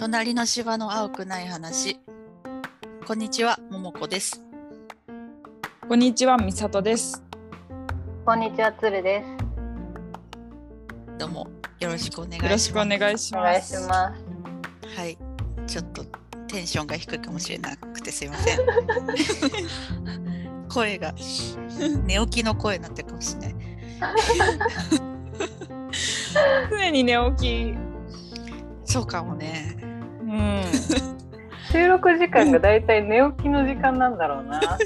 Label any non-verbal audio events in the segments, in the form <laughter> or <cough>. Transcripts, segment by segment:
隣の芝の青くない話。こんにちは、ももこです。こんにちは、みさとです。こんにちは、つるです。どうもよろしくお願いしよます。ろしくお願いしお願います。します。はい、ちょっとテンションが低いかもしれなくてすいません。<laughs> 声が寝起きの声になってるかもしれない。<laughs> 常に寝起き。そうかもね。うん。収録時間がだいたい寝起きの時間なんだろうな。<laughs>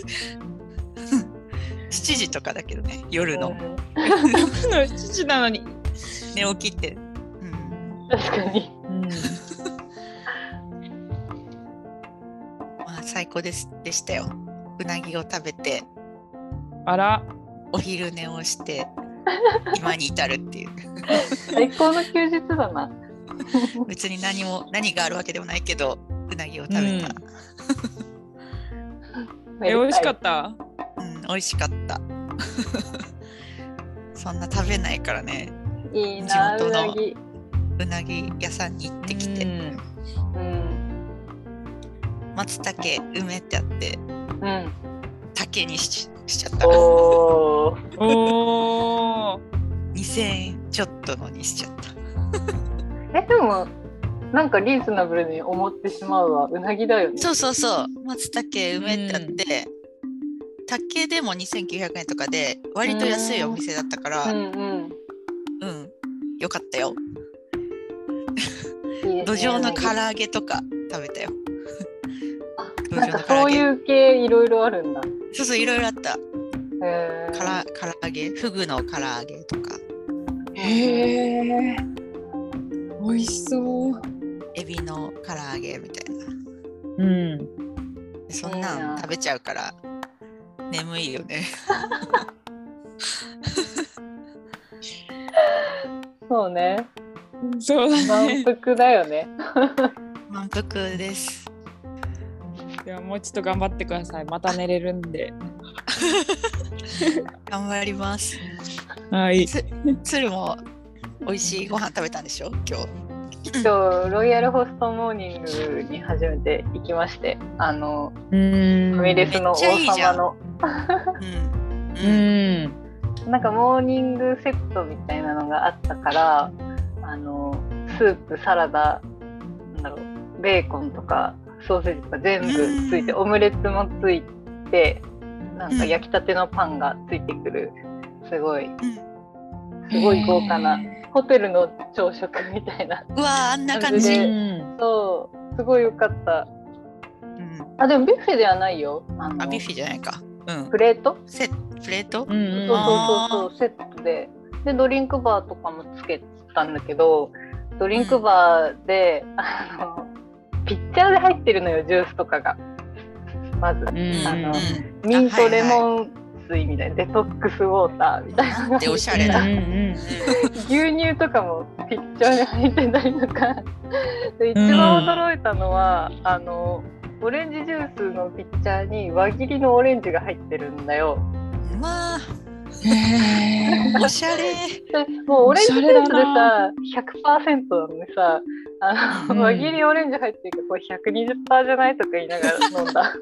7時とかだけどね、夜のうん夜の7時なのに。寝起きって。うん、確かに。うん。まあ最高ですでしたよ。うなぎを食べて、あら。お昼寝をして、今に至るっていう。<laughs> 最高の休日だな。<laughs> 別に何も何があるわけでもないけどうなぎを食べた、<laughs> え、美味しかた。った？うん美味しかった <laughs> そんな食べないからねいいな、地元のうなぎ。うなぎ屋さんに行ってきて、うんうん。松茸梅ってあってうん。竹にししちゃったおお。おお。2000円ちょっとのにしちゃったえ、でも。なんかリーズナブルに思ってしまうわ。うなぎだよね。そうそうそう。松茸梅ってあって、竹でも2900円とかで割と安いお店だったから。うんうん、うん。よかったよ。土壌の唐揚げとか食べたよ。土なんかそういう系いろいろあるんだ。そうそういろいろあった。へー。から唐揚げ？フグの唐揚げとか。へえ。美味しそう。エビの唐揚げみたいなうん。そんいいななん食べちゃうから眠いよね <laughs> そうね。そうだ満ね。腹だよね。満腹ですではもうちょっと頑張ってください。また寝れるんで。<laughs> 頑張りますはい。つ鶴も美味しいご飯食べたんでしょ？今日今日ロイヤルホストモーニングに初めて行きまして、あのうん。ファミレスの王様の。うん。なんかモーニングセットみたいなのがあったから、あのスープ、サラダ、なんだろう、ベーコンとかソーセージとか全部ついて、うん。オムレツもついて、なんか焼きたてのパンがついてくる、すごいすごい豪華なホテルの朝食みたいな。うわーあんな感うじ、ん。そう、すごい良かった。うん、あ、でもビュッフェではないよ。あのあビュッフェじゃないか。うん。プレート？セプレート？うんうんそうそうそうそう、セットで。で、ドリンクバーとかもつけたんだけど、ドリンクバーで、あの、ピッチャーで入ってるのよ、ジュースとかが。まず、うん。あのうんミントレンモン水みたいな、デトックスウォーターみたいなのがなんておしゃれだうん。うん牛乳とかもピッチャーで入ってたりとか。<laughs> で一番驚いたのは、あの、オレンジジュースのピッチャーに輪切りのオレンジが入ってるんだよ。うんまあおしゃれ。でもうオレンジジュースでさ100%な。のにさあの、うん。輪切りオレンジ入ってるこれ120%じゃないとか言いながら飲んだ。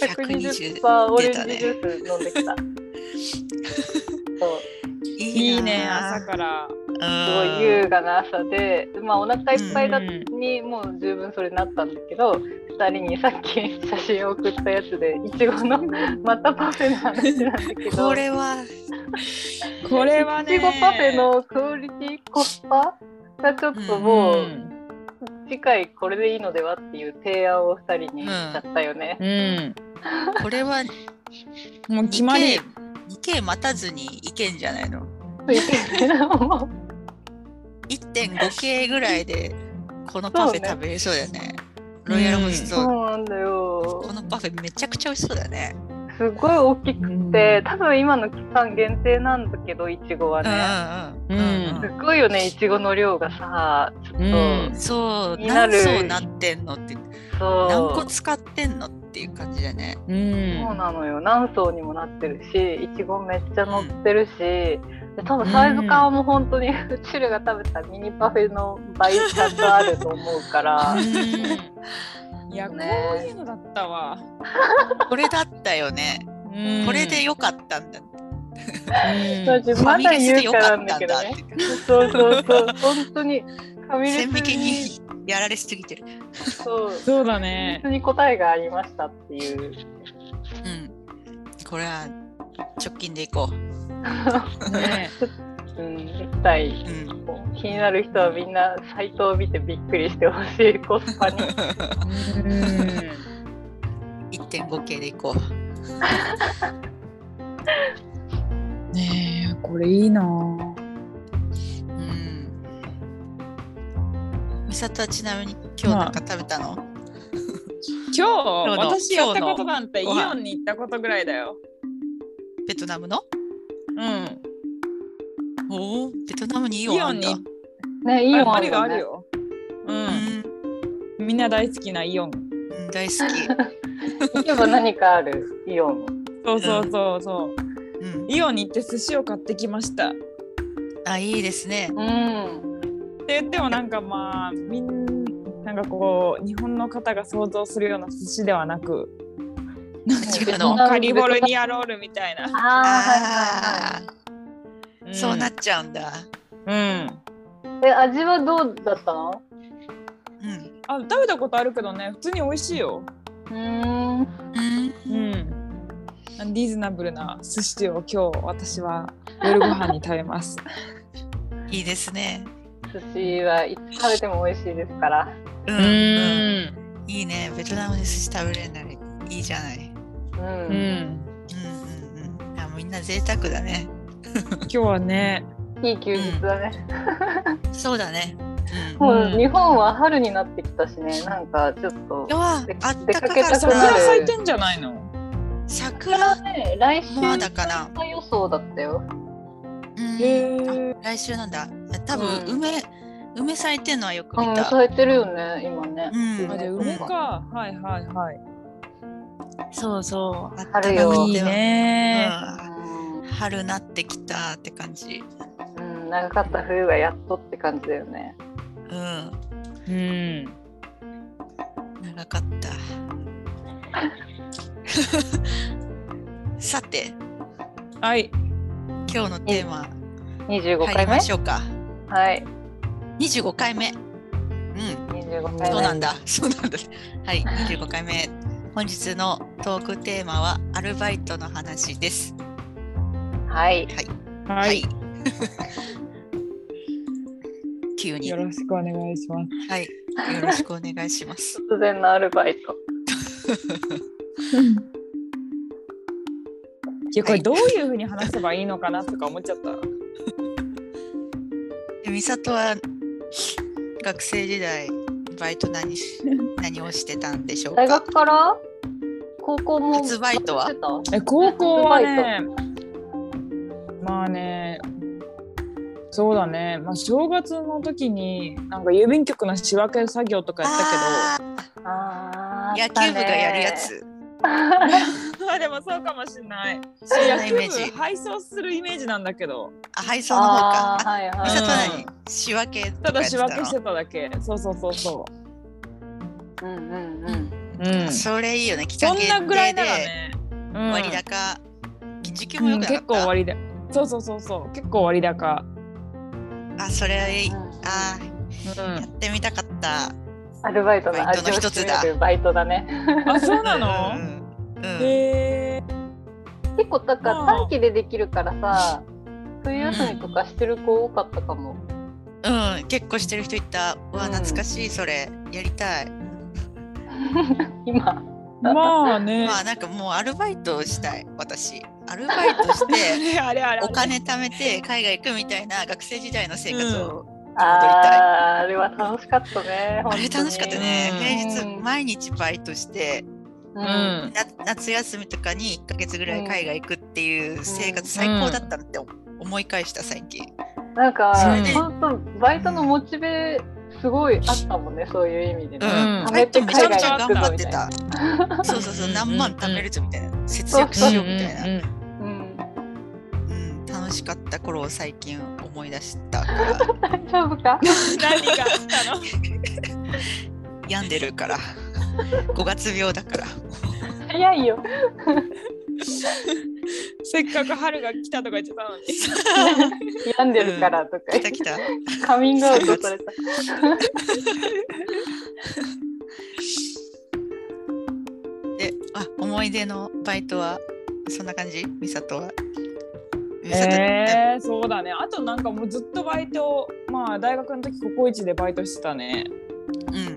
120 120%オレンジジュース飲んできたいいね、な朝から。すごい優雅な朝でまあお腹いっぱいだうんにもう十分それになったんだけど2人にさっき写真を送ったやつでいちごのまたパフェの話なんだけどこれはこれはいね。ちごパフェのクオリティコスパ？がちょっともう、ん次回これでいいのではっていう提案を2人にしちゃったよね。うん。これは <laughs> もう決まり。2K 待たずにいけんじゃないの？つい？てるの 1.5K ぐらいでこのパフェ食べれそうだよね。ロイヤルホスト、そうなんだよ。こ。のパフェめちゃくちゃ美味しそうだね。すごい大きくて、多分今の期間限定なんだけど、いちごはうんね。うん。うん。すごいよね、いちごの量がさ、ちょっと、うん。そう気になる。何層なってんのって。そう。何個使ってんのっていう感じだねうん。そうなのよ何層にもなってるしいちごめっちゃ乗ってるし、で多分サイズ感も本当にうちらが食べたミニパフェの倍ちゃんとあると思うから。いや、こねういうのだったわ。<laughs> これだったよね。うんこれでよかったんだ。うんまだ言うかよからっなんだけどね。そうそうそう、本当に。ファミにやられすぎてる。そう、そうだね。別に答えがありましたっていう。うん。これは直近でいこ <laughs> ねうん、絶対う。うん。気になる人はみんなサイトを見てびっくりしてほしいコスパに。うん。1.5K でいこう。<laughs> ねえ、これいいな美里はちなみに今日なんか食べたの、今日の私やったことなんてイオンに行ったことぐらいだよ。ベトナムの？うん。おお、ベトナムにイオンあんだイオンああるよあるね。よ。う。うんん、みんな大好きなイオン。うん大好き。行けば何かある？イオン。そうそうそうそう。うん、イオンに行って寿司を買ってきました。あ、いいですね。うん。言ってもなんかまあみんなんかこう日本の方が想像するような寿司ではなくなんか違うの？カリフォルニアロールみたいな。ああ、そうなっちゃうんだ。うん。え、味はどうだったの？うん。あ食べたことあるけどね普通に美味しいよ。うーん。うん。うん。リーズナブルな寿司を今日私は夜ご飯に食べます。いいですね。寿司はいつ食べても美味しいですから。うん。ううん。ん。いいね。ベトナムで寿司食べれるならいいじゃない。うん。うん。うんうんうん。あ、みんな贅沢だね。<laughs> 今日はね。いい休日だね。そうだね。うん。もうんう日本は春になってきたしね、なんかちょっと。出かけたく桜なる咲いてんじゃないの？桜ね、来週まだかな予想だったよ。うん来週なんだ。多分、うん梅、梅咲いてんのはよくうん、見た。咲いてるよね、今ね。うんあじゃあ梅か。はいはいはい。そうそう。あったか春よくていいね。うん春なってきたって感じ。うん、うん、長かった冬がやっとって感じだよね。うん。うん。長かった。<laughs> さて、はい。今日のテーマ25入り回目？ましょうか。はい。25回目。うん。25回目。そうなんだ。そうなんだ。はい、25回目。本日のトークテーマはアルバイトの話です。はい。ははい。<laughs> 急に。はよろしくお願いします。い。よろしくお願いします。突然のアルバイト。<laughs> いやこれどういうふうに話せばいいのかなとか思っちゃった。<laughs> で美里は学生時代バイト何し何をしてたんでしょう大か学から？高校も？初バイトは？え高校はねまあねそうだね。まあ正月の時になんか郵便局の仕分け作業とかやったけど。野球部がやるや。つ。あでもそうかもしれない。そんな野球イメージ部。配送するイメージなんだけどあ、配送の方か。はいあはい。美里は何うん仕分けただ仕分けしてただけそうそうそうそうんうんうん。う。うん。それいいよね。期間そん限なぐらい定でならね。うん割高。時給もよくなか結った。構割高。そうそうそうそう結構割高。あ、それいい。うんやうってみたかった。アルバイトの一つだバイトだね。ん。あそうなうんの？うん。結構だから短期でできるからさ、冬休みとかしてる子多かったかも。うん、結構してる人いた。うわ、うん懐かしい、それ。やりたい。<laughs> 今。まあね。まあ、なんかもうアルバイトをしたい、私。アルバイトして、<laughs> お金貯めて海外行くみたいな学生時代の生活を、あれは楽しかったね。あれ楽しかったね、うん平日うん毎日バイトして、う。うん夏休みとかに1ヶ月ぐらい海外行くっていう生活最高だったなって思い返した最近、なんか本当バイトのモチベすごいあったもんね、そういう意味でね。うん。めちゃくちゃ頑張ってみた。そうそうそううん何万貯めるぞみたいな。節約しようみたいな、うん。うん。楽ししかった頃を最近思い出したから。<laughs> 大丈夫か？<laughs> 何があったの？<laughs> 病んでるから <laughs> 5月病だから早いよ。<laughs> せっかく春が来たとか言ってたのに。病んでるからとか言って来た来たカミングアウトされた。<laughs> であ思い出のバイトはそんな感じ？美里は？えー、そうだね。あとなんかもうずっとバイト、まあ大学の時ココイチでバイトしてたね。うん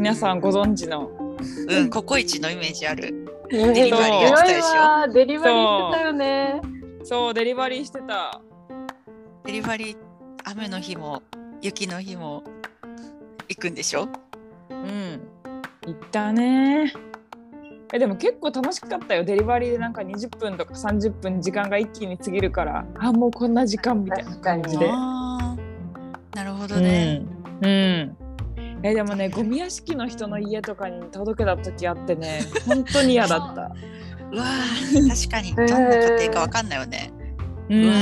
皆さんご存知の。うんココイチのイメージあるデデリバリーやってたでしょ？デリバリーしてたよね。そう、デリバリーしてた。デリバリー雨の日も雪の日も行くんでしょ？うん。行ったね。えでも結構楽しかったよ。デリバリーでなんか20分とか30分時間が一気に過ぎるから、あもうこんな時間みたいな感じで。なるほどね、うん。うん。えでもねゴミ屋敷の人の家とかに届けた時あってね本当に嫌だった。うわー確かにどんな家庭かわかんないよね、ううわん。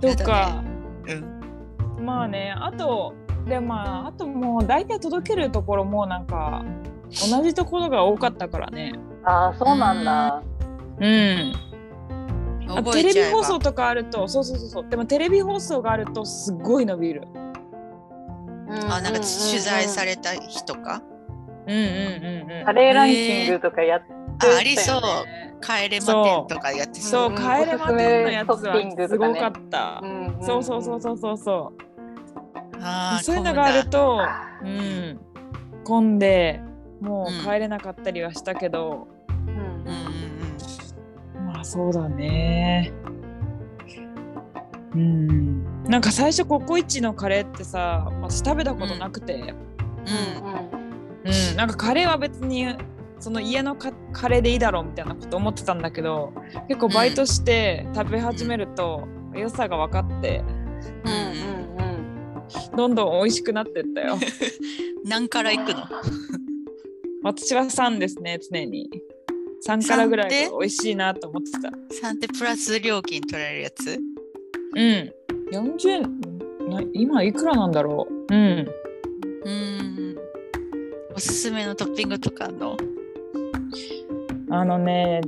とか、ーうんまあねあとでまああともう大体届けるところもなんか同じところが多かったからね。ああ、そうなんだ。うん。テレビ放送とかあるとそうそうそうそうでもテレビ放送があるとすごい伸びる。あなんか取材されれた日とか？うんうんうんうん。カレーランキングとかやってたよね。あありそう。帰れま店とかやってそう、うん。帰れま店のやつはすとかねごかった。そうそうそうそうそうそあーう。そういうのがあると、ううん。ん、混んでもうんう帰れなかったりはしたけど、うんうんうん。まあそうだね。うん。なんか最初ココイチのカレーってさ、私食べたことなくて、うんうんうん、なんかカレーは別にその家のカカレーでいいだろうみたいなこと思ってたんだけど結構バイトして食べ始めると良さが分かってうんうんうんどんどん美味しくなってったよ。<laughs> 何から行くの？<laughs> 私は3ですね常に。3からぐらい3が美味しいなと思ってた。3ってプラス料金取られるやつ？うん。40円な今いくらなんだろう？うん。うん。おすすめのトッピングとかの？あのね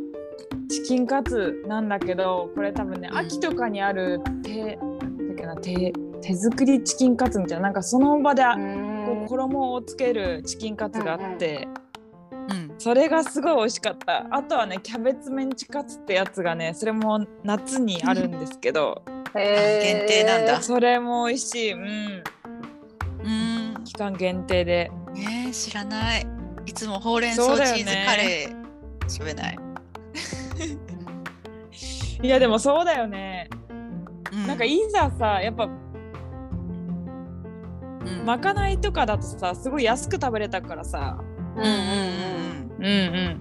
チキンカツなんだけどこれ多分ねうん。秋とかにある手なんだっけな手手作りチキンカツみたいななんかその場でこう衣をつけるチキンカツがあって、うん。それがすごい美味しかった。あとはねキャベツメンチカツってやつがねそれも夏にあるんですけど限限定なんだ。それも美味しい。うん。うん。期間限定で。ねえ知らない。いつもほうれん草そうだよねチーズカレー食べない、<laughs> いやでもそうだよね、うなんかいざさやっぱうん。まかないとかだとさすごい安く食べれたからさ。うんうんうん。うんう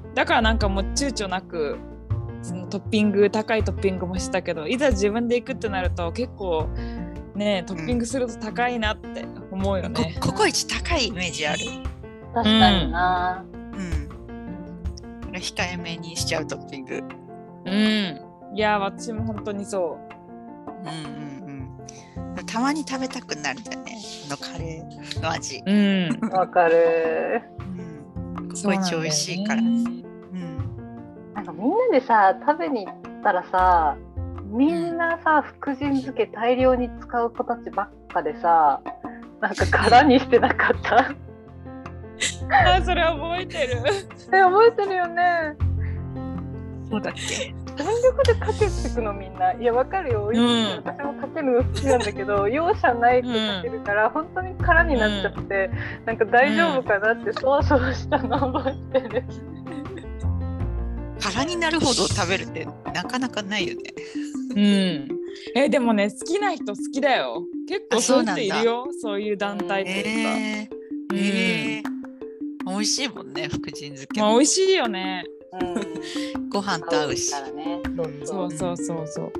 ん。だからなんかもう躊躇なくそのトッピング高いトッピングもしたけどいざ自分で行くってなると結構ねトッピングすると高いなって思うよこね。ココイチ高いイメージある。確かにな。うん。控えめにしちゃうトッピング。うん。いや私も本当にそう。んうんうん。たまに食べたくなるんだよね。あのカレーの味、う。うん。わかる。うん、ココイチ美味しいから。ねんなんかみんなでさ食べに行ったらさみんなさ福神漬け大量に使う子たちばっかでさなんか空にしてなかった？あそれ覚えてる。え覚えてるよね。そうだっけ？全力でかけてくのみんな。いやわかるよ、うん。私もかけるの好きなんだけど容赦ないくかけるから、本当に空になっちゃって、なんか大丈夫かなってそわそわしたの覚えてる、空になるほど食べるってなかなかないよねうん。えでもね好きな人好きだよ。結構あそういうそうなんだ人いるよ。そういう団体っていうか。えー、うんえー美味しいもんね福神漬けもまあ美味しいよね。うん、ご飯と合うしそうそうそうそう。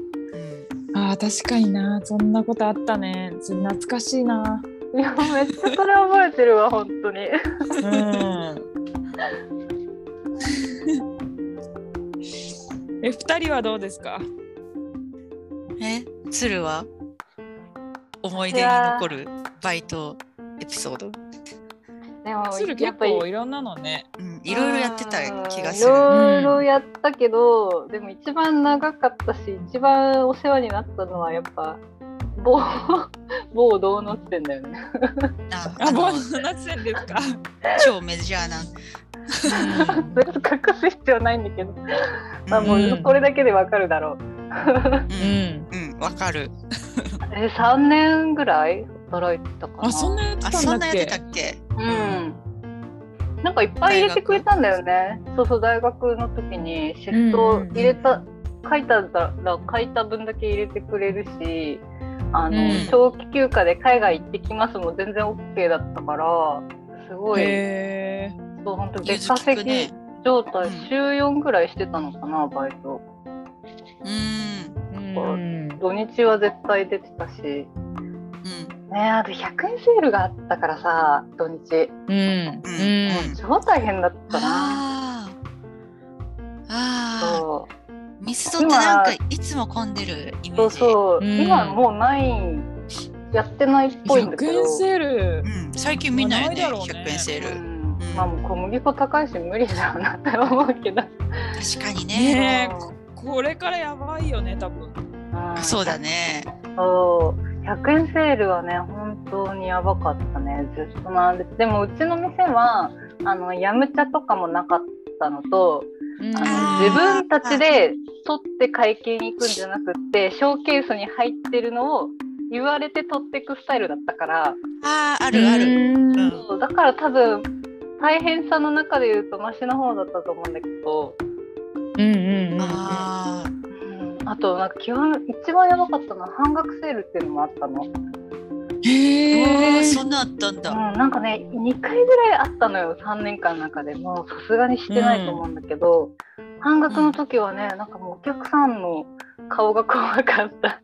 うんあー確かになそんなことあったね。それ懐かしいな。いやめっちゃそれ覚えてるわ本当にうん。え二人はどうですか？え鶴は？思い出に残るバイトエピソード、でも鶴結やっぱり構いろんなのね。うん、いろいろやってた気がすいる。ろいろやったけど、でも一番長かったし一番お世話になったのはやっぱ <laughs> 某某ドーナツ店だよね。あ、ああのボーナス線ですか？<laughs> 超メジャーな。別に隠す必要ないんだけど、まあもうこれだけでわかるだろう。ううんん。うんわかる。え3年ぐらい働いてたかな。あ、そんなやってあたんだっけ？っけ？うん。なんかいっぱい入れてくれたんだよね。そうそう大学の時にシフト入れた、書いたら書いた分だけ入れてくれるし、あの、うん長期休暇で海外行ってきますも全然 OK だったから、すごい、へそう本当融別通きくね稼ぎ状態、うん週4ぐらいしてたのかなバイト。うんえ。うん。土日は絶対出てたし。うんねあと100円セールがあったからさ土日うん。うん。もう超大変だったな。あーあそーミスドってなんかいつも混んでるイメうそうージ。そう、うん今もうないやってないっぽいんだ100けど円セールう。ん最近見ないよねまあないだろうね100円セール。うんまあもう小麦粉高いし無理だよなって思うけど、確かにね。ねこれからやばいよね、多分。うんそうだね。そう100円セールはね本当にやばかったねずっと並んでてでもうちの店はあのヤムチャとかもなかったのとうんあの自分たちで取って会計に行くんじゃなくってショーケースに入ってるのを言われて取っていくスタイルだったから。あああるある。うん。だから多分大変さの中で言うとマシな方だったと思うんだけど、うんうんうん。ああうん、あとなんか極め一番やばかったのは半額セールっていうのもあったの、うん、へえ。そんなあったんだ。なんかね2回ぐらいあったのよ3年間の中でもうさすがにしてないと思うんだけど、半額の時はねなんかもうお客さんの顔が怖かった。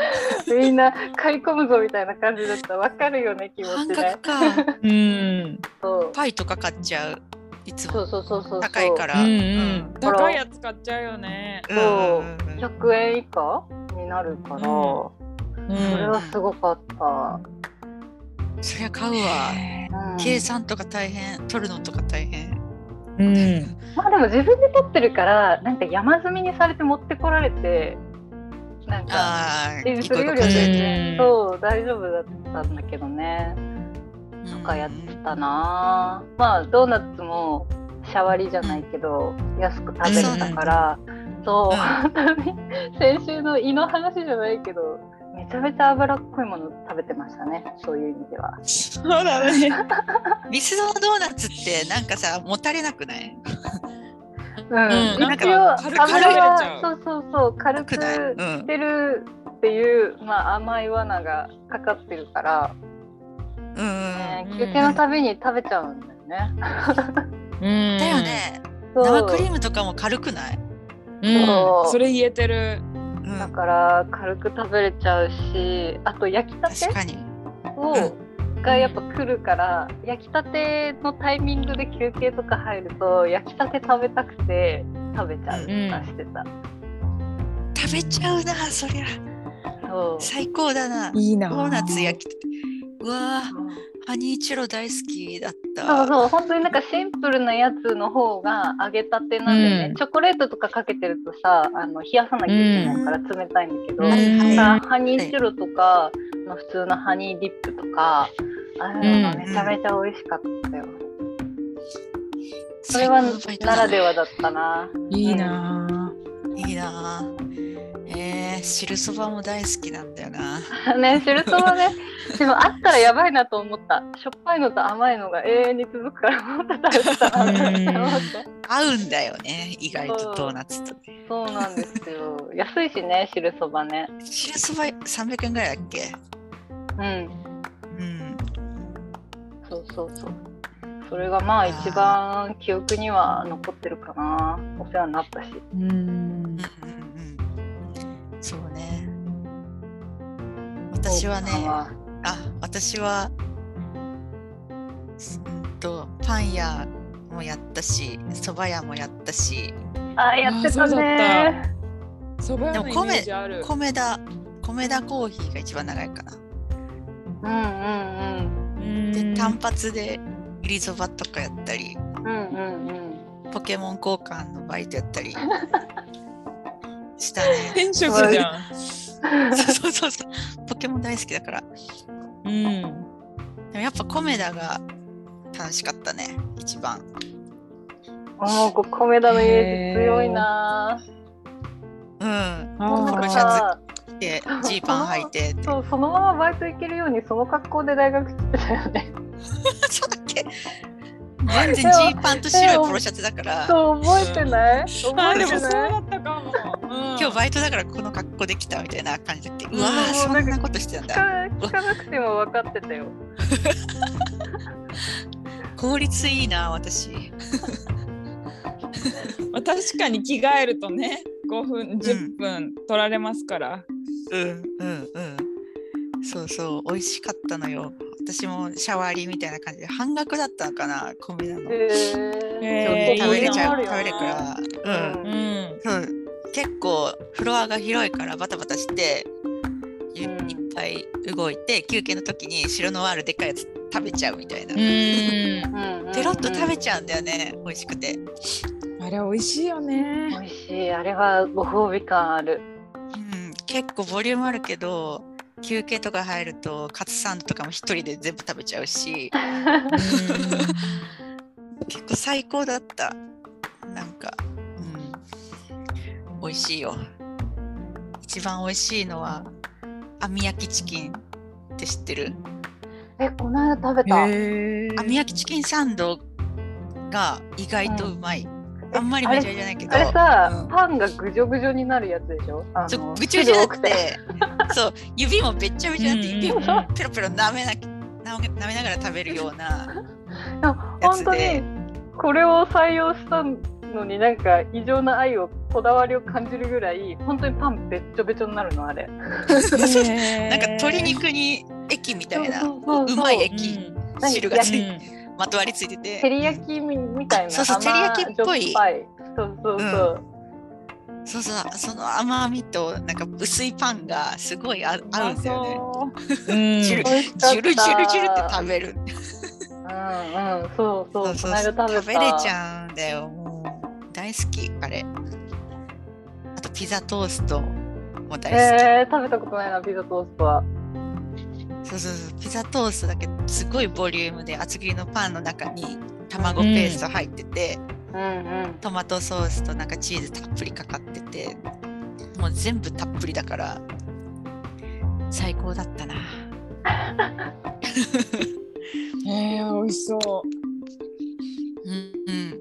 <laughs> みんな買い込むぞみたいな感じだったわかるよね気持半ちね額か。<laughs> うん。そうパイとか買っちゃう。いつもそうそうそうそう高いから。うんうんうん。高いやつ買っちゃうよね。そううん100円以下になるから、うんそれはすごかった、そりゃ買うわ。うん。計算とか大変、取るのとか大変。うん。まあでも自分で取ってるからなんか山積みにされて持ってこられてなんかそれよりは。全然そう大丈夫だったんだけどね。とかやっうんたな。まあドーナツもシャワリじゃないけど安く食べれたから。そううん本当に先週の胃の話じゃないけどめちゃめちゃ脂っこいもの食べてましたねそういう意味ではそうだね。ミスドのドーナツってなんかさ、もたれなくない？うん、なん一応油そうそうそう軽くしてるっていう、まあ、甘い罠がかかってるから、うんうんねうん休憩のたびに食べちゃうんだよね。うんだよ。ね。そう生クリームとかも軽くない？うん。それ言えてる。うんだから軽く食べれちゃうしあと焼きたて。を、がやっぱ来るから焼きたてのタイミングで休憩とか入ると焼きたて食べたくて食べちゃうとかしてた。食べちゃうな、そりゃ。最高だな。いいな。ドーナツ焼きたて。うわーハニーチュロ大好きだっそうた。そう本当になんかシンプルなやつの方が揚げたてなんでね、うんチョコレートとかかけてるとさあの冷やさなきゃいけないから冷たいんだけど、うんハニーチュロとか、まあ、普通のハニーディップとかあのがめちゃめちゃ美味しかったよ。それはならではだったな。いいな。いいなぁ。えー、汁そばも大好きなんだよな。<laughs> ね、シルトはね、でもあったらやばいなと思った。しょっぱいのと甘いのが永遠に続くから、もっと食べてた。合うんだよね、意外とドーナツとね。そうなんですよ。安いしね、汁そばね。汁そば300円ぐらいだっけ？うん。うん。そうそうそう。それがまあ一番記憶には残ってるかな。お世話になったし。うんそうね。私はね、あ、私は、うんと、パン屋もやったし、蕎麦屋もやったし、あ、やってたね。そ蕎麦屋のイメージある。米田米田コーヒーが一番長いかな。うんうんうんで単発で入りそばとかやったりうんうんうんうんポケモン交換のバイトやったり <laughs> したね。転職じゃん。そう <laughs> そうそうポケモン大好きだから。うん。でもやっぱ米田が楽しかったね一番。もうこ米田のイメージ強いなうん。ぁ。あーポロシャツでジーパン履いて。そうそのままバイト行けるようにその格好で大学来てたよね。<laughs> そうだっけ？全然ジーパンと白いポロシャツだから。そう覚えてない？あ覚えてない？だったかも。うん。今日バイトだからこの格好で来たみたいな感じでううん。わーそもうなんなことしてたん聞だか聞かなくても分かってたよ。効率いいな私。<laughs> まあ、確かに着替えるとね5分10分取られますから、うんうんうん。そうそう美味しかったのよ私もシャワリみたいな感じで半額だったのかな米田の。へへー。食べれちゃういいな。食べれるから。うん。うん。そう結構フロアが広いからバタバタしていうん。いっぱい動いて休憩の時に白ノワールでっかいやつ食べちゃうみたいな、うんうんうん。ペロッと食べちゃうんだよね美味しくて。あれ美味しいよね。美味しい。あれはご褒美感ある。うん、結構ボリュームあるけど休憩とか入るとカツサンドとかも一人で全部食べちゃうし。結構最高だった。なんか、うん、美味しいよ。一番美味しいのは網焼きチキンって知ってる？えこの間食べた。網焼きチキンサンドが意外とうまい、あんまりメジャーじゃないけど。あれさ、うん。パンがぐじょぐじょになるやつでしょ？そうぐちゅぐちゅだって。そう指もべっちゃべちゃってうん。指もうんペロペロ舐めなき舐めながら食べるような <laughs> いやや本当つでにこれを採用したのになんか異常な愛をこだわりを感じるぐらい本当にパンべっちょべちょになるのあれ。<laughs> なんか鶏肉に液みたいなそうまいうん。汁がついまとわりついて照てり焼きみみたいな <laughs> そうそう照り焼きっぽい。そうそうそう。そうそうその甘みとなんか薄いパンがすごい合うんだよね。ジュルジュルジュルって食べる。うんうんそうそう。そうそうこの間食べた。食べれちゃうんだよ。もう大好きあれ。あとピザトーストも大好き、えー、食べたことないなピザトーストは。そうそうそう。ピザトーストだけすごいボリュームで厚切りのパンの中に卵ペースト入ってて、うんうん。トマトソースとなんかチーズたっぷりかかっててもう全部たっぷりだから最高だったな。<laughs> えー、美味しそう。んうん。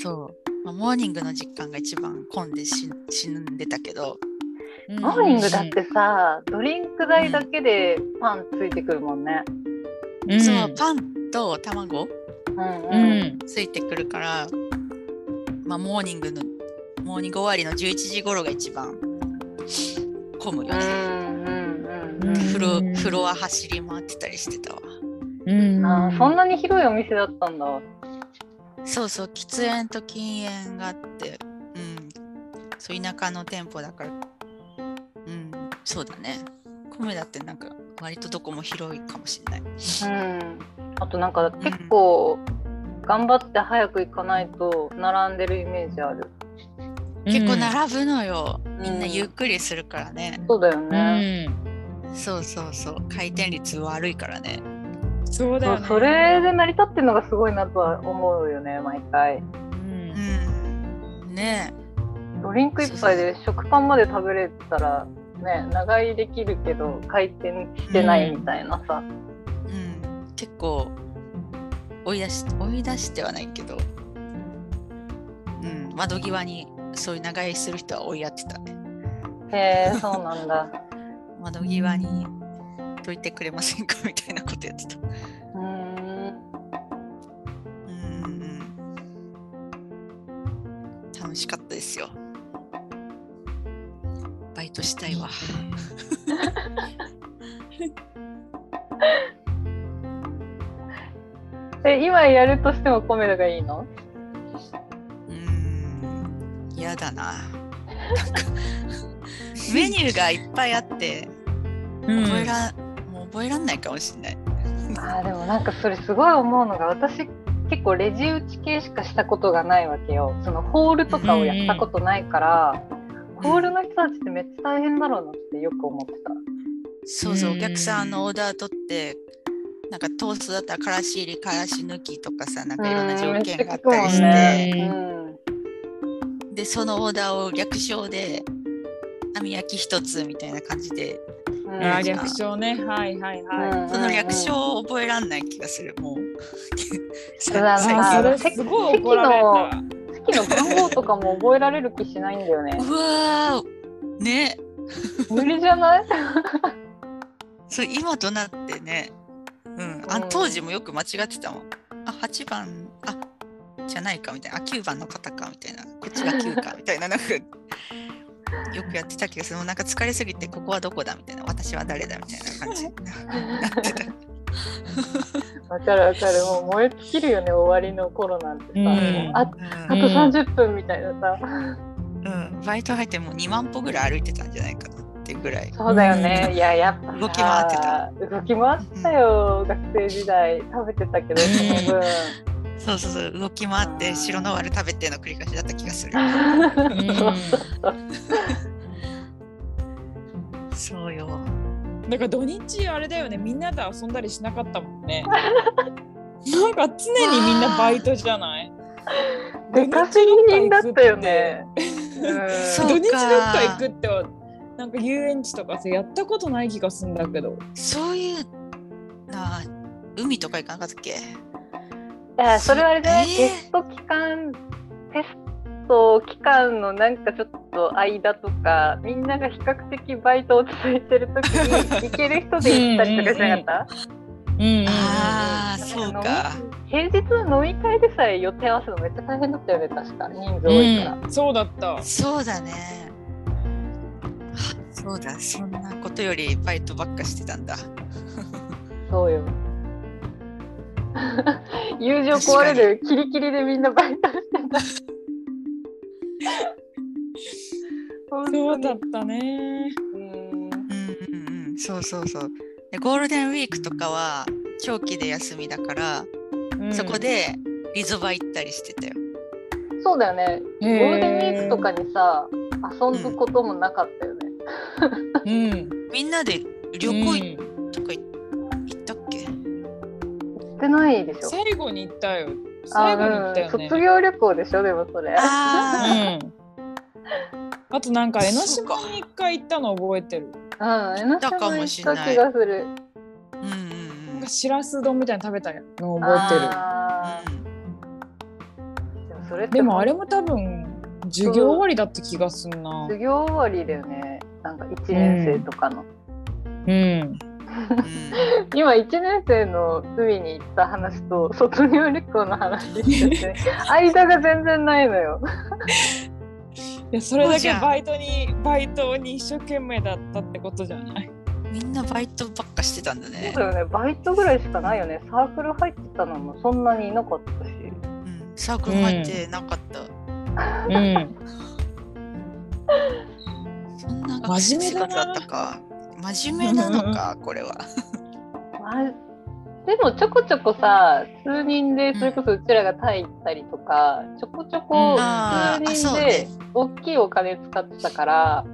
そう、まあ、モーニングの時間が一番混んで死死んでたけどう。モーニングだってさ、ドリンク代だけでパンついてくるもんね。うん、そうパンと卵うんううん。ん。ついてくるから、まあ、モーニングのモーニング終わりの11時頃が一番混むよね、うんうんうんうんフロフロア走り回ってたりしてたわうん。あーそんなに広いお店だったんだ。そうそう喫煙と禁煙があってうんそう田舎の店舗だからうんそうだね米だってなんか割とどこも広いかもしれないうん。あとなんか結構頑張って早く行かないと並んでるイメージある。結構並ぶのよ、んみんなゆっくりするからね、そうだようね。ん。そうそうそう回転率悪いからねそうだよね。それで成り立ってるのがすごいなとは思うよね毎回。うんうんねドリンク一杯で食パンまで食べれたらね長居できるけど回転してないみたいなさ。うん。結構追い出し追い出してはないけど、うん、窓際にそういう長居する人は追いやってたね。へえそうなんだ。<laughs> 窓際にどいてくれませんか？みたいなことやってた。うーん。うん。楽しかったですよバイトしたいわ。<laughs> え今やるとしてもコメダがいいの？うん嫌だな。メニューがいっぱいあってうん。覚えら、もう覚えらんないかもしれない。あーでもなんかそれすごい思うのが私結構レジ打ち系しかしたことがないわけよ。そのホールとかをやったことないから、ホールの人たちってめっちゃ大変だろうなってよく思ってた。そうそう、うん。お客さんのオーダー取って、なんかトーストだったらからし入り、からし抜きとかさ、なんかいろんな条件があったりしうんて、めっちゃ聞くうん。で、そのオーダーを略称で、網焼き一つみたいな感じで、うん。あー略称ね。はいはいはい、うんその略称を覚えらんない気がする、もう。それすごい怒られた席の番号とかも覚えられる気しないんだよね。うわー。ね。無理じゃない？<laughs> そう今となってね、うん、あうん。当時もよく間違ってたもん。あ8番あじゃないかみたいな。あ9番の方かみたいな。こっちが9かみたいな。なんかよくやってた気がする。もうなんか疲れすぎてここはどこだみたいな。私は誰だみたいな感じになってた。<laughs> わかるわかる。もう燃え尽きるよね、終わりの頃なんてさ。うんああとうん30分みたいなさ。うん、バイト入ってもう2万歩ぐらい歩いてたんじゃないかなってぐらい。そうだよね。いや、やっぱさ動き回ってた。動き回ってたよ、学生時代。食べてたけど、その分。そうそうそう動き回って白の割る食べての繰り返しだった気がする。<laughs> そうよ。だから土日あれだよね。みんなで遊んだりしなかったもんね。<laughs> なんか常にみんなバイトじゃない？出稼ぎ人だったよね。土日どっかか行くってなんか遊園地とかさやったことない気がするんだけど。そういうな海とか行かなかったっけ？いやそれはあれじゃない、え。ーテスト期間テスト期間のなんかちょっと間とかみんなが比較的バイトを続いてる時に行ける人で行ったりとかしなかった？うんうんうんああそうか。平日の飲み会でさえ予定合わせるのめっちゃ大変だったよね確か人数多いから、うん、そうだった。そうだね。あそうだ。そんなことよりバイトばっかしてたんだ。そうよ。<laughs> 友情壊れるキリキリでみんなバイトしてたそうだったね。うんうんうんうん。そうそうそう。でゴールデンウィークとかは長期で休みだから、うん。そこでリゾバ行ったりしてたよ。そうだよね。ゴゴールデンウィークとかにさ遊ぶこともなかったよね、うん。<laughs> みんなで旅行いとかい行ったっけ、行ってないでしょ。最後に行ったよ。あ最後に行ったようん、ね。卒業旅行でしょでもそれ。あうんあとなんか江ノ島に一回行ったの覚えてる。うん江ノたか島行っもしれないた気がする。あ、うんうんうん。なんかしらす丼みたいなの食べたの覚えてる。でもそれでもあれも多分授業終わりだった気がすんな。授業終わりだよね。なんか1年生とかの、うん。うん。今1年生の海に行った話と卒業旅行の話してて <laughs> 間が全然ないのよいやそれだけバイトにバイトに一生懸命だったってことじゃない？みんなバイトばっかしてたんだね。そう。だよね。バイトぐらいしかないよね。サークル入ってたのもそんなにいなかったし。うん、サークル入ってなかった。うん。そんな学生生活だったか。真面目なのか、これは。まあでもちょこちょこさ数人でそれこそうちらがタイ行ったりとか、ちょこちょこ数人で大きいお金使ってたから、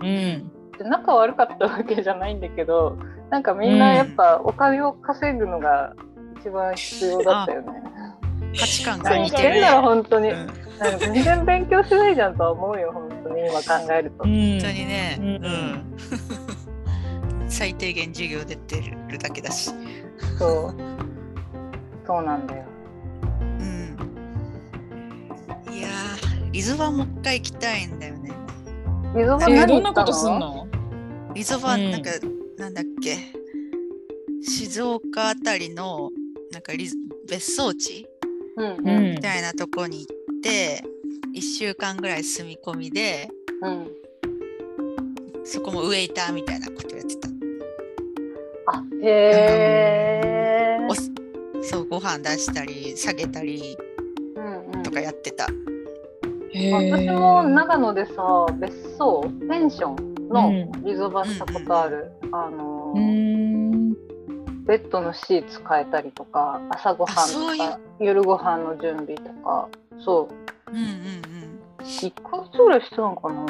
うん仲悪かったわけじゃないんだけどなんかみんなやっぱお金を稼ぐのが一番必要だったよね。価値観が何似てるね。本当に、うんなんか全然勉強しないじゃんとは思うよ本当に今考えると。うん本当にね、ううんん。<laughs> 最低限授業出てるだけだし。そうそうなんだよ。うん。いやー、リゾバもう一回行きたいんだよね。溝場えー何どんなことすんの？のリゾバ、うんなんか、なんだっけ？静岡あたりの、なんかリゾ別荘地？うんううんんみたいなとこに行って、1週間ぐらい住み込みで、うん。そこもウェイターみたいなことやってた。あへえ。そうご飯出したり下げたりうんうん。とかやってた。へー。私も長野でさ別荘ペンションのうん。リゾバしたことある、あのうーん。ベッドのシーツ変えたりとか朝ごはんとか夜ご飯の準備とかそう。うんうん1ヶ月ぐらいしてたのかな。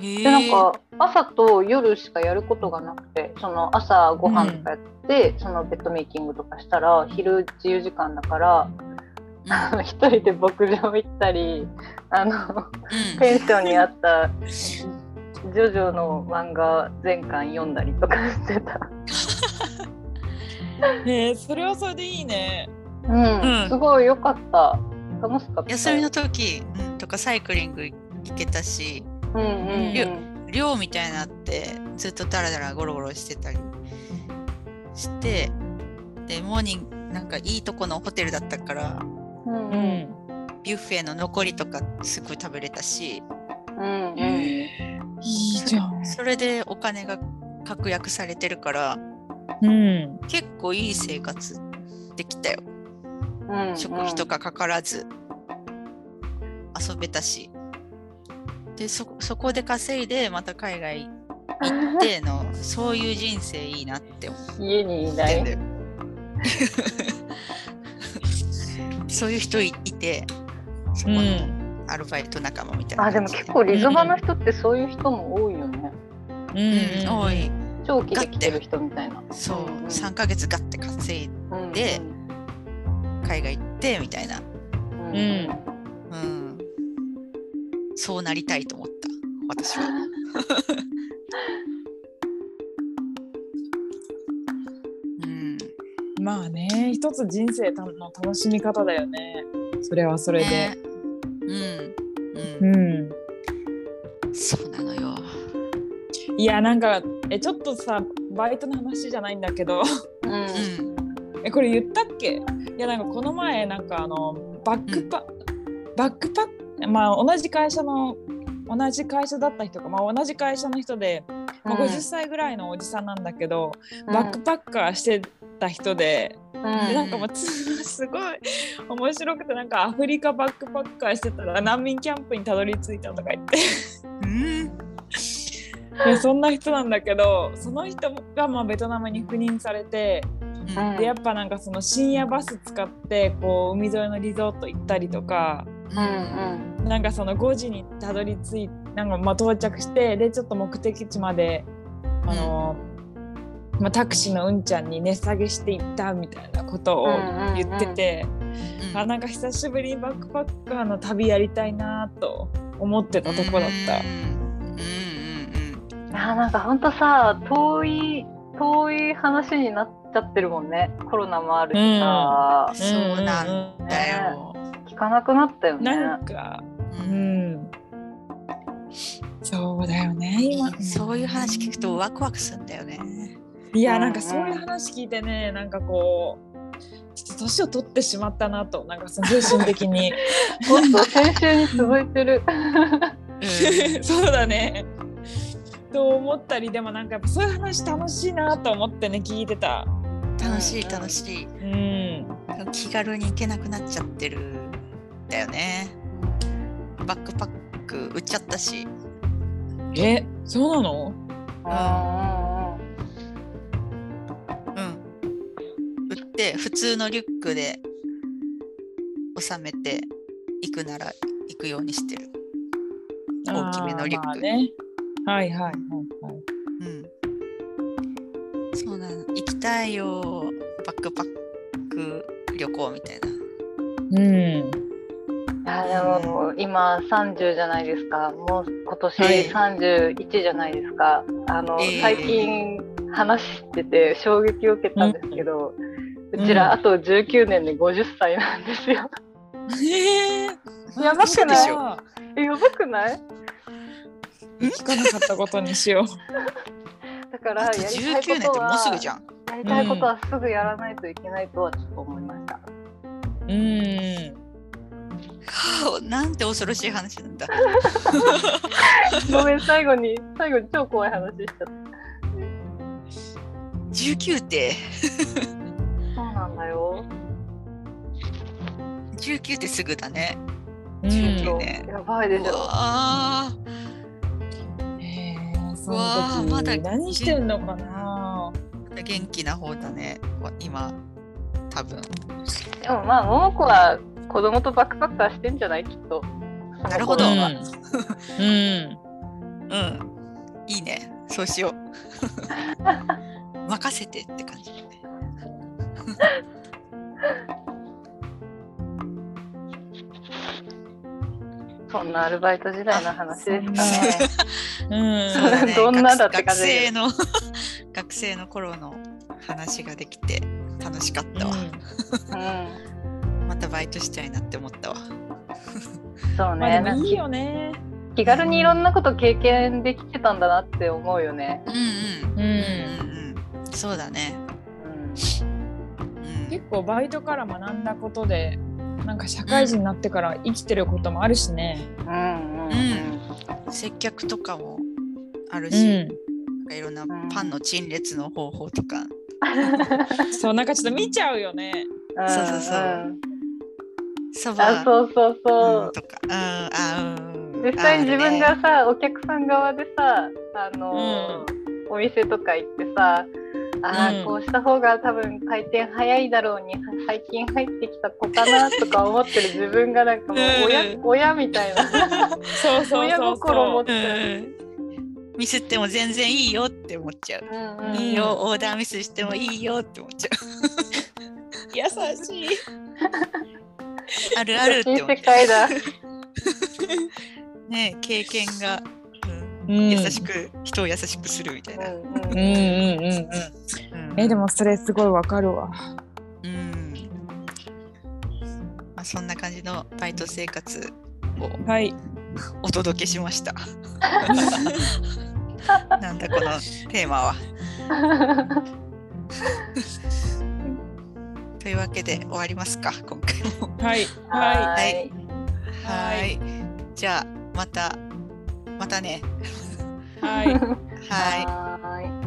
でなんか朝と夜しかやることがなくてその朝ご飯とかやって、そのベッドメイキングとかしたら昼自由時間だからあの <laughs> 一人で牧場行ったりあのうん、ペンションにあったジョジョの漫画全巻読んだりとかしてた。へ <laughs> えそれはそれでいいね。うん、うんすごい良かった。楽しかった。休みの時、うん、とかサイクリング行けたし寮みたいになってずっとダラダラゴロゴロしてたり。してでモーニングなんかいいとこのホテルだったからうんううん。んビュッフェの残りとかすごい食べれたし。うんうん。いいじゃん。それでお金が確約されてるからうん。結構いい生活できたよ。うん。食費とかかからず。遊べたしでそそこで稼いでまた海外行ってのそういう人生いいなって思家にいない。ってんだ。よ <laughs> そういう人いいてそこのうん。アルバイト仲間みたいなあでも結構リゾバの人ってそういう人も多いよね。うんうん、多い。長期で来てる人みたいな。そう、うん。うん3ヶ月ガッて稼いうん。で海外行ってみたいな、うんうん。うん、そうなりたいと思った私は。うんまあね一つ人生の楽しみ方だよね。それはそれで。ねうんううん、ん。そうなのよ。いやなんかえちょっとさバイトの話じゃないんだけどうんうん <laughs> えこれ言ったっけ？いやなんかこの前なんかあのバックパ、バックパッまあ同じ会社の同じ会社だった人か、まあ、同じ会社の人で、まあ、50歳ぐらいのおじさんなんだけど、バックパッカーしてた人で,、うん。でなんかもうつすごい面白くてなんかアフリカバックパッカーしてたら難民キャンプにたどり着いたとか言って。うん。<laughs> でそんな人なんだけどその人がまあベトナムに赴任されて。うん。でやっぱなんかその深夜バス使ってこう海沿いのリゾート行ったりとかうんうん。なんかその5時にたどり着いなんかまあ到着してでちょっと目的地まであの、まあ、タクシーのうんちゃんに値下げしていったみたいなことを言ってて、うん。あなんか久しぶりにバックパッカーの旅やりたいなと思ってたとこだった。うんうんうんいやなんかほんとさ遠い遠い話になっちゃってるもんね。コロナもあるしさ、うん。そうなんだよ。聞かなくなったよね。なんかううん。んそうだよね。今そういう話聞くとワクワクするんだよね。いやうんなんかそういう話聞いてねなんかこうちょっと年を取ってしまったなとなんかその精神的に。<laughs> もっと先週に続いてる。<laughs> そうだね。と思ったりでもなんかやっぱそういう話楽しいなと思ってね聞いてた。楽しい楽しい。うん。気軽に行けなくなっちゃってるんだよね。バックパック売っちゃったし。えそうなの？あうん。売って普通のリュックで収めて行くなら行くようにしてる。大きめのリュックねはいはいはいはいうん。そうなの。行きたいよ。バックパック旅行みたいな。うんやでも今30じゃないですか。もう今年はい。31じゃないですか。あの、ええ。最近話してて衝撃を受けたんですけど、ううんちらあと19年で50歳なんですよ。えー、やばくない？えやばくない？聞かなかったことにしよ <laughs> だからやりたい19年ってことはもうすぐじゃん。やりたいことはすぐやらないといけないとはちょっと思いました。ううん。はあなんて恐ろしい話なんだ。<laughs> ごめん最後に最後に超怖い話しちゃった。19って、そうなんだよ。19ってすぐだね。うん19年。やばいでしうょ。えそわあのまだ時何してんのかな？ー元気な方だね。わ今多分。でもまあ、桃子は子供とバックパッカーしてんじゃない？きっと。なるほどうんうんうん。いいね。そうしよう。任せてって感じ。そんなアルバイト時代の話ですかね。うん <laughs> どんなだって学感じだけ生の <laughs> 学生の頃の話ができて楽しかったわ。うん。またバイトしたいなって思ったわ。そうね。まあでもいいよね気軽にいろんなこと経験できてたんだなって思うよね。うんうん。うんうんうん。そうだね。うん。うん結構バイトから学んだことでなんか社会人になってから生きてることもあるしねうんうんうん。接客とかもあるうし、んなんかいろんなパンの陳列の方法とか。<laughs> そうなんかちょっと見ちゃうよねそうそうそうんそば。あ、そうそうそう。とか。うん、あ、うん。実際に自分がさ、お客さん側でさ、あのーお店とか行ってさ、あーうん。こうした方が多分回転早いだろうに最近入ってきた子かなとか思ってる自分がなんかもう親,、うん。親みたいな。そうそう親そう。そ心持ってうん。ミスっても全然いいよって思っちゃう。うんうんいいよ、オーダーミスしてもいいよって思っちゃう。う。<laughs> 優しいある <laughs> あるってっちゃ界だ。う。<laughs> ね経験が、うんうん優しく人を優しくするみたいな。うんうんうんうんうんうんえでもそれすごいわかるわうんまあ、そんな感じのバイト生活をはいお届けしました。<laughs> なんだこのテーマは。というわけで終わりますか今回も。はいははいははいい。じゃあまたまたね。いはい <laughs> はい。はーい